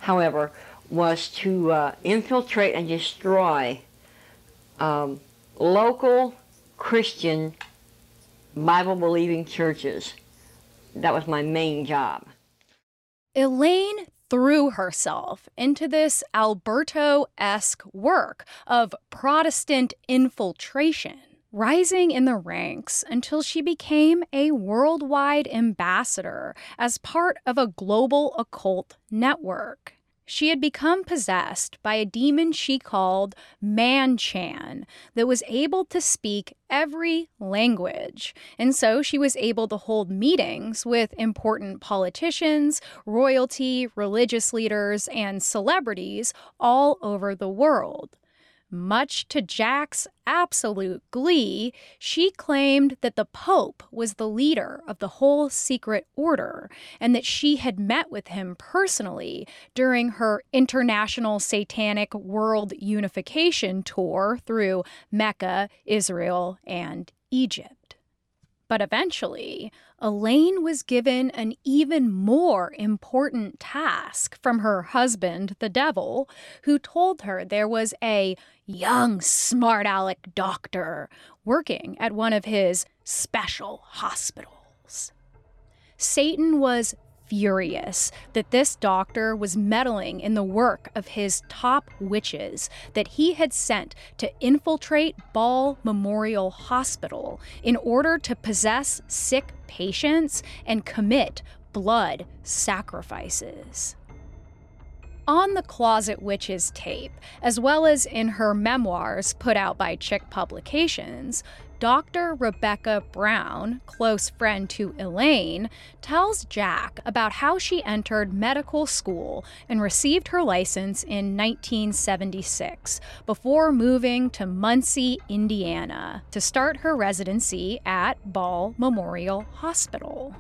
however, was to uh, infiltrate and destroy um, local Christian Bible believing churches. That was my main job. Elaine threw herself into this Alberto esque work of Protestant infiltration, rising in the ranks until she became a worldwide ambassador as part of a global occult network. She had become possessed by a demon she called Manchan that was able to speak every language. And so she was able to hold meetings with important politicians, royalty, religious leaders, and celebrities all over the world. Much to Jack's absolute glee, she claimed that the Pope was the leader of the whole secret order and that she had met with him personally during her international satanic world unification tour through Mecca, Israel, and Egypt. But eventually, Elaine was given an even more important task from her husband, the devil, who told her there was a young, smart aleck doctor working at one of his special hospitals. Satan was furious that this doctor was meddling in the work of his top witches that he had sent to infiltrate Ball Memorial Hospital in order to possess sick patients and commit blood sacrifices on the Closet Witches tape, as well as in her memoirs put out by Chick Publications, Dr. Rebecca Brown, close friend to Elaine, tells Jack about how she entered medical school and received her license in 1976 before moving to Muncie, Indiana, to start her residency at Ball Memorial Hospital.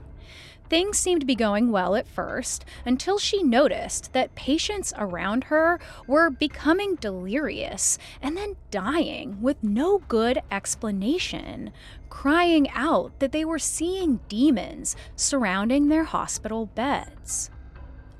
Things seemed to be going well at first until she noticed that patients around her were becoming delirious and then dying with no good explanation, crying out that they were seeing demons surrounding their hospital beds.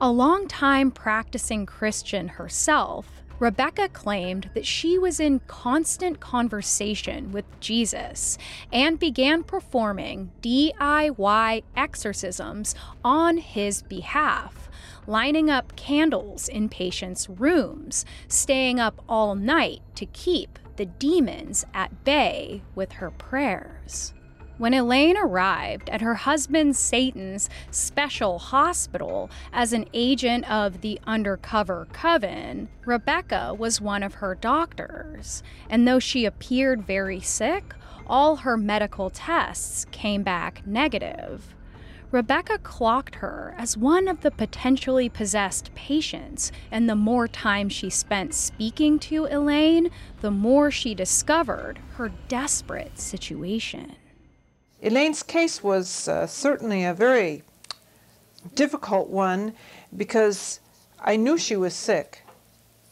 A long-time practicing Christian herself, Rebecca claimed that she was in constant conversation with Jesus and began performing DIY exorcisms on his behalf, lining up candles in patients' rooms, staying up all night to keep the demons at bay with her prayers. When Elaine arrived at her husband Satan's special hospital as an agent of the undercover coven, Rebecca was one of her doctors. And though she appeared very sick, all her medical tests came back negative. Rebecca clocked her as one of the potentially possessed patients, and the more time she spent speaking to Elaine, the more she discovered her desperate situation. Elaine's case was uh, certainly a very difficult one because I knew she was sick.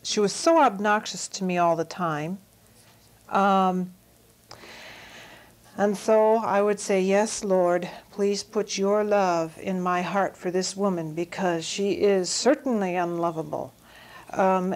She was so obnoxious to me all the time. Um, and so I would say, Yes, Lord, please put your love in my heart for this woman because she is certainly unlovable. Um,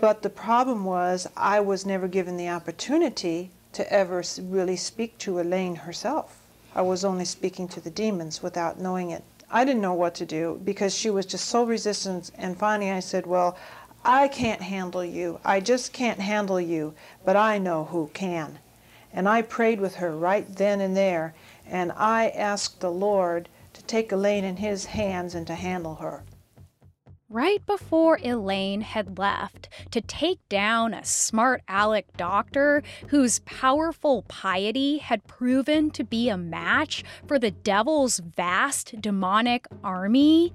but the problem was, I was never given the opportunity to ever really speak to Elaine herself. I was only speaking to the demons without knowing it. I didn't know what to do because she was just so resistant. And finally, I said, Well, I can't handle you. I just can't handle you, but I know who can. And I prayed with her right then and there, and I asked the Lord to take Elaine in his hands and to handle her right before Elaine had left to take down a smart aleck doctor whose powerful piety had proven to be a match for the devil's vast demonic army,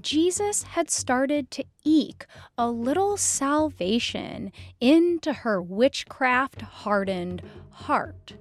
Jesus had started to eke a little salvation into her witchcraft hardened heart.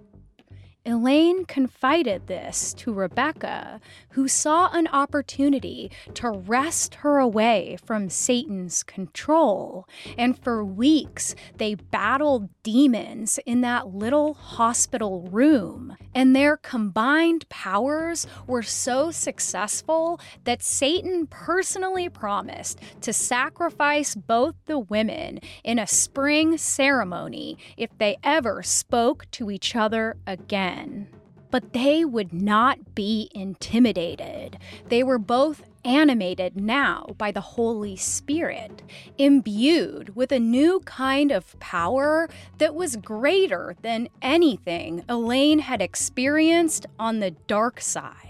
Elaine confided this to Rebecca, who saw an opportunity to wrest her away from Satan's control. And for weeks, they battled demons in that little hospital room. And their combined powers were so successful that Satan personally promised to sacrifice both the women in a spring ceremony if they ever spoke to each other again but they would not be intimidated. They were both animated now by the Holy Spirit, imbued with a new kind of power that was greater than anything Elaine had experienced on the dark side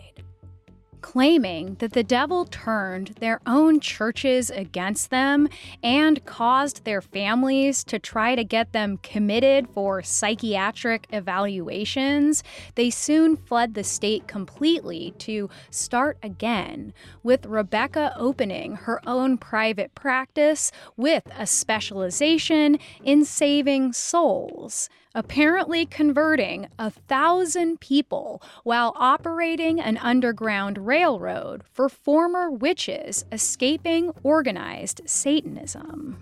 claiming that the devil turned their own churches against them and caused their families to try to get them committed for psychiatric evaluations, they soon fled the state completely to start again, with Rebecca opening her own private practice with a specialization in saving souls apparently converting a thousand people while operating an underground railroad for former witches escaping organized Satanism.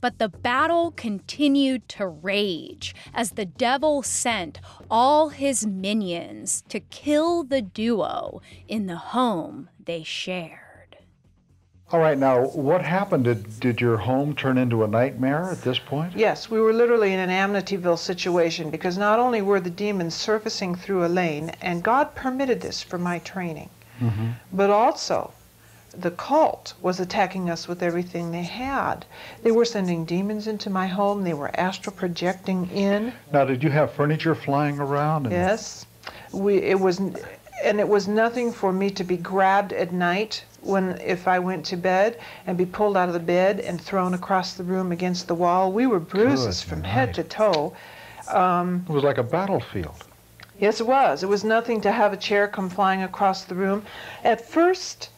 But the battle continued to rage as the devil sent all his minions to kill the duo in the home they shared. All right, now what happened? Did, did your home turn into a nightmare at this point? Yes, we were literally in an Amityville situation because not only were the demons surfacing through Elaine, and God permitted this for my training, mm-hmm. but also the cult was attacking us with everything they had. They were sending demons into my home, they were astral projecting in. Now, did you have furniture flying around? Yes. We, it was and it was nothing for me to be grabbed at night when if I went to bed and be pulled out of the bed and thrown across the room against the wall. We were bruises Good from night. head to toe. Um, it was like a battlefield. Yes, it was. It was nothing to have a chair come flying across the room. At first.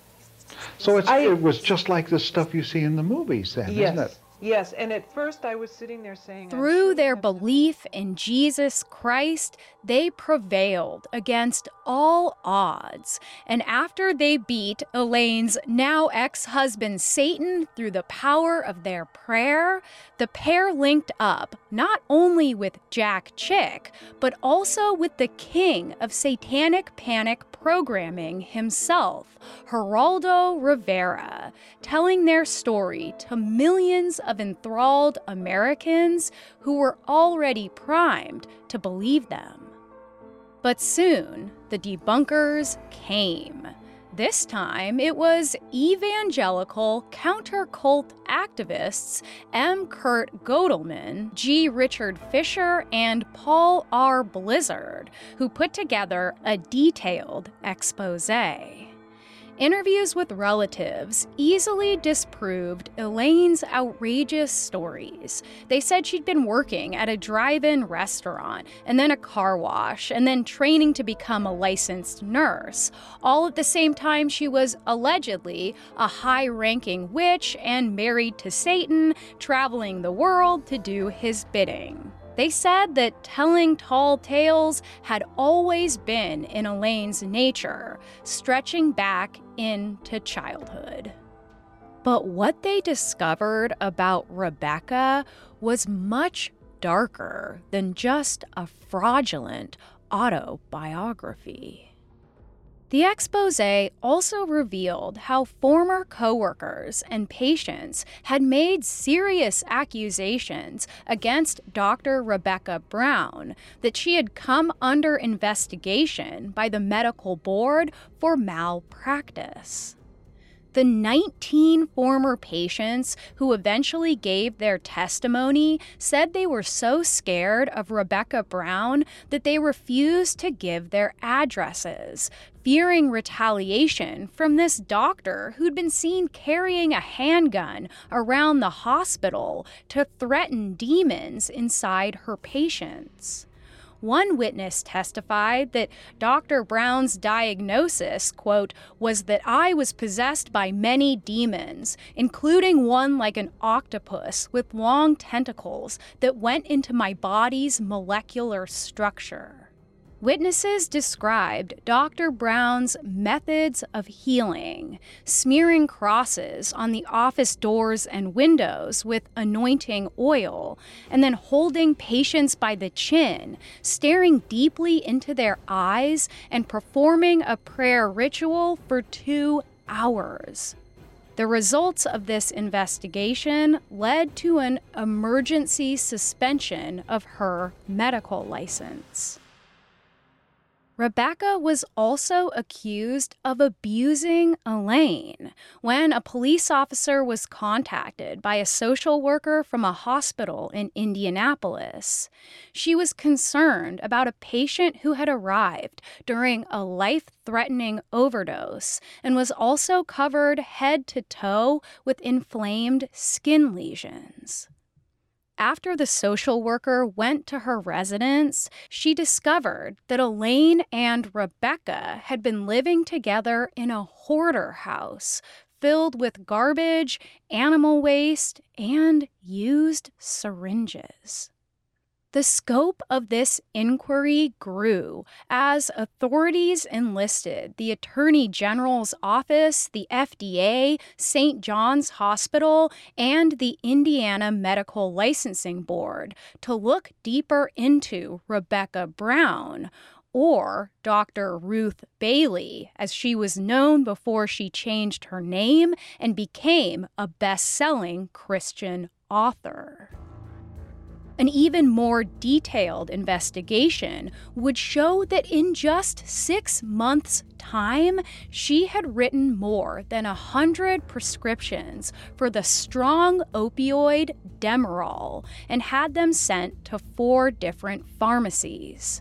So I, it was just like the stuff you see in the movies, then, yes. isn't it? Yes, and at first I was sitting there saying. Through their belief in Jesus Christ, they prevailed against all odds. And after they beat Elaine's now ex husband Satan through the power of their prayer, the pair linked up not only with Jack Chick, but also with the king of satanic panic programming himself, Geraldo Rivera, telling their story to millions of enthralled Americans who were already primed to believe them. But soon, the debunkers came. This time, it was evangelical counter cult activists M. Kurt Goedelman, G. Richard Fisher, and Paul R. Blizzard who put together a detailed expose. Interviews with relatives easily disproved Elaine's outrageous stories. They said she'd been working at a drive in restaurant, and then a car wash, and then training to become a licensed nurse, all at the same time she was allegedly a high ranking witch and married to Satan, traveling the world to do his bidding. They said that telling tall tales had always been in Elaine's nature, stretching back into childhood. But what they discovered about Rebecca was much darker than just a fraudulent autobiography. The expose also revealed how former coworkers and patients had made serious accusations against Dr. Rebecca Brown that she had come under investigation by the medical board for malpractice. The 19 former patients who eventually gave their testimony said they were so scared of Rebecca Brown that they refused to give their addresses, fearing retaliation from this doctor who'd been seen carrying a handgun around the hospital to threaten demons inside her patients. One witness testified that Dr. Brown's diagnosis, quote, was that I was possessed by many demons, including one like an octopus with long tentacles that went into my body's molecular structure. Witnesses described Dr. Brown's methods of healing, smearing crosses on the office doors and windows with anointing oil, and then holding patients by the chin, staring deeply into their eyes, and performing a prayer ritual for two hours. The results of this investigation led to an emergency suspension of her medical license. Rebecca was also accused of abusing Elaine when a police officer was contacted by a social worker from a hospital in Indianapolis. She was concerned about a patient who had arrived during a life threatening overdose and was also covered head to toe with inflamed skin lesions. After the social worker went to her residence, she discovered that Elaine and Rebecca had been living together in a hoarder house filled with garbage, animal waste, and used syringes. The scope of this inquiry grew as authorities enlisted the Attorney General's office, the FDA, St. John's Hospital, and the Indiana Medical Licensing Board to look deeper into Rebecca Brown, or Dr. Ruth Bailey, as she was known before she changed her name and became a best selling Christian author. An even more detailed investigation would show that in just six months' time, she had written more than a hundred prescriptions for the strong opioid Demerol and had them sent to four different pharmacies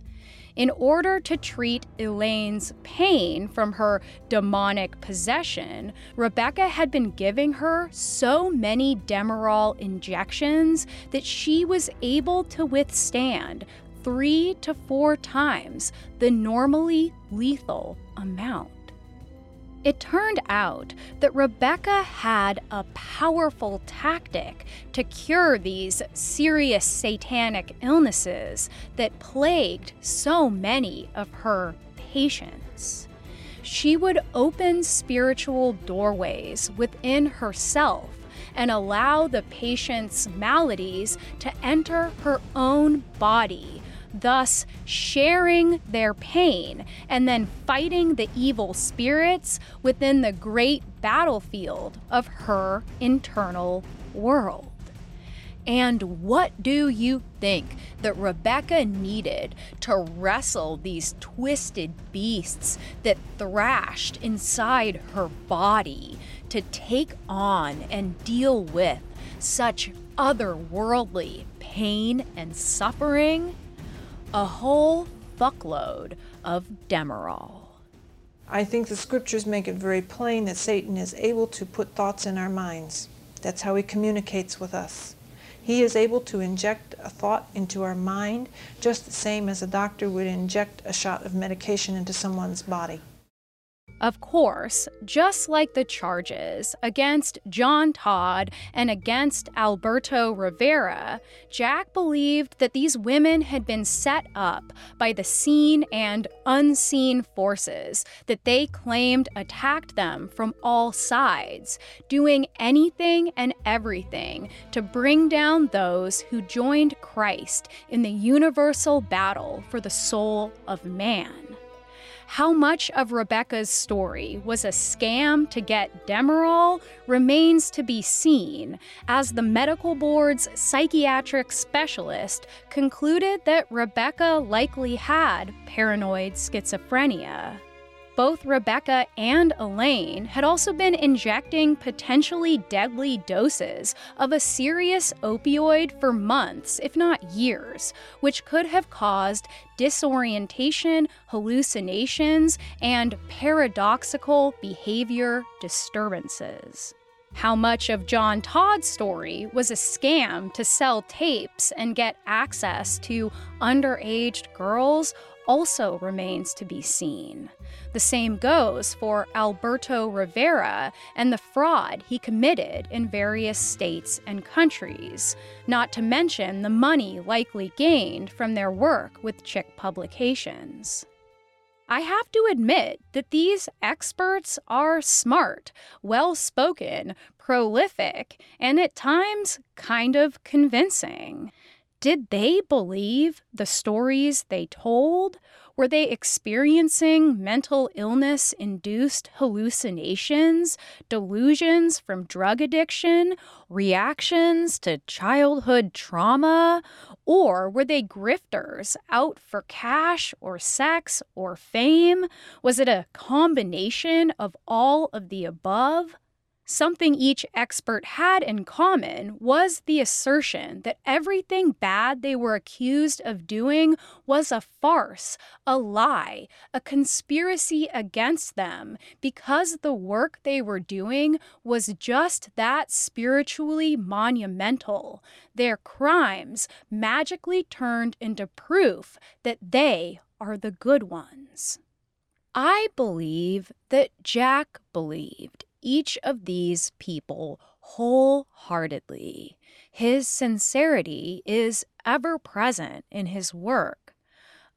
in order to treat Elaine's pain from her demonic possession, Rebecca had been giving her so many Demerol injections that she was able to withstand three to four times the normally lethal amount. It turned out that Rebecca had a powerful tactic to cure these serious satanic illnesses that plagued so many of her patients. She would open spiritual doorways within herself and allow the patient's maladies to enter her own body thus sharing their pain and then fighting the evil spirits within the great battlefield of her internal world. And what do you think that Rebecca needed to wrestle these twisted beasts that thrashed inside her body to take on and deal with such otherworldly pain and suffering? A whole fuckload of Demerol. I think the scriptures make it very plain that Satan is able to put thoughts in our minds. That's how he communicates with us. He is able to inject a thought into our mind just the same as a doctor would inject a shot of medication into someone's body. Of course, just like the charges against John Todd and against Alberto Rivera, Jack believed that these women had been set up by the seen and unseen forces that they claimed attacked them from all sides, doing anything and everything to bring down those who joined Christ in the universal battle for the soul of man. How much of Rebecca's story was a scam to get Demerol remains to be seen, as the medical board's psychiatric specialist concluded that Rebecca likely had paranoid schizophrenia. Both Rebecca and Elaine had also been injecting potentially deadly doses of a serious opioid for months, if not years, which could have caused disorientation, hallucinations, and paradoxical behavior disturbances. How much of John Todd's story was a scam to sell tapes and get access to underage girls also remains to be seen. The same goes for Alberto Rivera and the fraud he committed in various states and countries, not to mention the money likely gained from their work with Chick publications. I have to admit that these experts are smart, well spoken, prolific, and at times kind of convincing. Did they believe the stories they told? Were they experiencing mental illness induced hallucinations, delusions from drug addiction, reactions to childhood trauma? Or were they grifters out for cash or sex or fame? Was it a combination of all of the above? Something each expert had in common was the assertion that everything bad they were accused of doing was a farce, a lie, a conspiracy against them, because the work they were doing was just that spiritually monumental. Their crimes magically turned into proof that they are the good ones. I believe that Jack believed each of these people wholeheartedly. His sincerity is ever present in his work.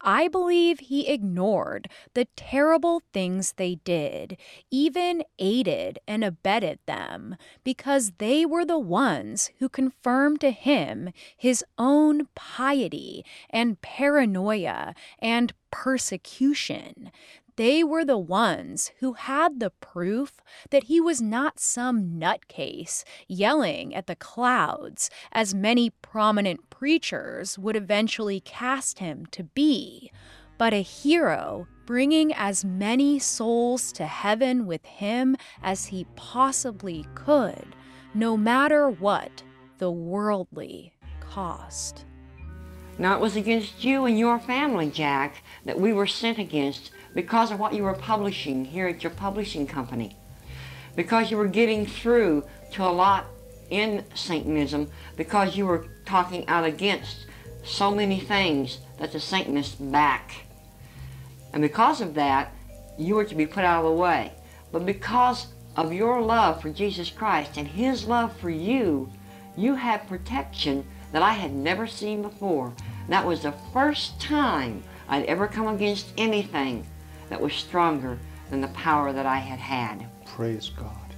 I believe he ignored the terrible things they did, even aided and abetted them, because they were the ones who confirmed to him his own piety and paranoia and persecution. They were the ones who had the proof that he was not some nutcase yelling at the clouds, as many prominent preachers would eventually cast him to be, but a hero bringing as many souls to heaven with him as he possibly could, no matter what the worldly cost. Now, it was against you and your family, Jack, that we were sent against because of what you were publishing here at your publishing company. Because you were getting through to a lot in Satanism, because you were talking out against so many things that the Satanists back. And because of that, you were to be put out of the way. But because of your love for Jesus Christ and His love for you, you have protection that I had never seen before. That was the first time I'd ever come against anything that was stronger than the power that I had had. Praise God.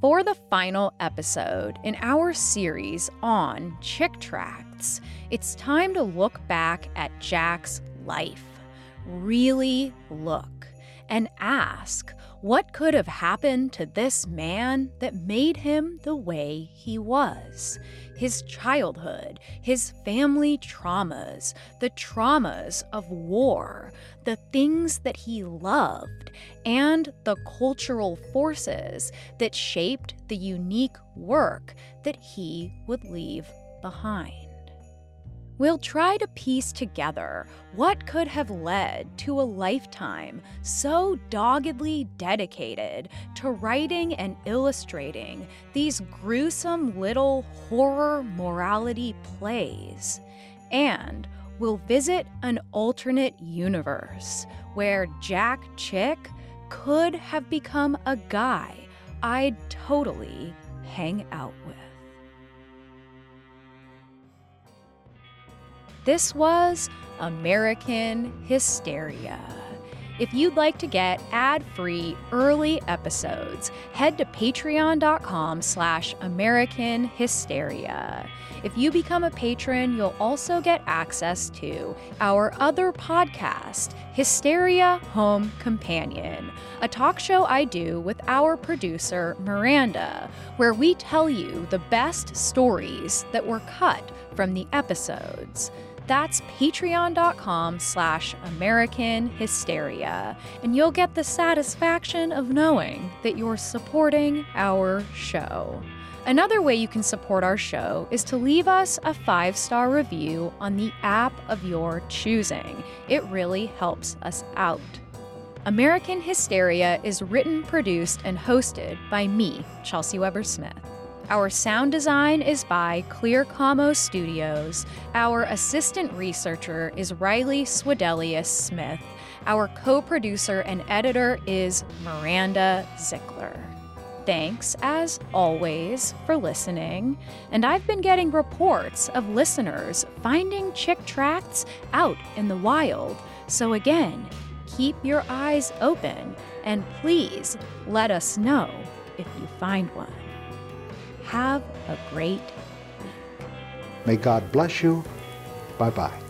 For the final episode in our series on Chick Tracts, it's time to look back at Jack's life. Really look and ask what could have happened to this man that made him the way he was? His childhood, his family traumas, the traumas of war, the things that he loved, and the cultural forces that shaped the unique work that he would leave behind. We'll try to piece together what could have led to a lifetime so doggedly dedicated to writing and illustrating these gruesome little horror morality plays. And we'll visit an alternate universe where Jack Chick could have become a guy I'd totally hang out with. This was American Hysteria. If you'd like to get ad-free early episodes, head to patreon.com slash American Hysteria. If you become a patron, you'll also get access to our other podcast, Hysteria Home Companion, a talk show I do with our producer, Miranda, where we tell you the best stories that were cut from the episodes. That's patreon.com slash American Hysteria, and you'll get the satisfaction of knowing that you're supporting our show. Another way you can support our show is to leave us a five star review on the app of your choosing. It really helps us out. American Hysteria is written, produced, and hosted by me, Chelsey Weber Smith. Our sound design is by Clear Commo Studios. Our assistant researcher is Riley Swedelius Smith. Our co producer and editor is Miranda Zickler. Thanks, as always, for listening. And I've been getting reports of listeners finding chick tracts out in the wild. So, again, keep your eyes open and please let us know if you find one. Have a great week. May God bless you. Bye bye.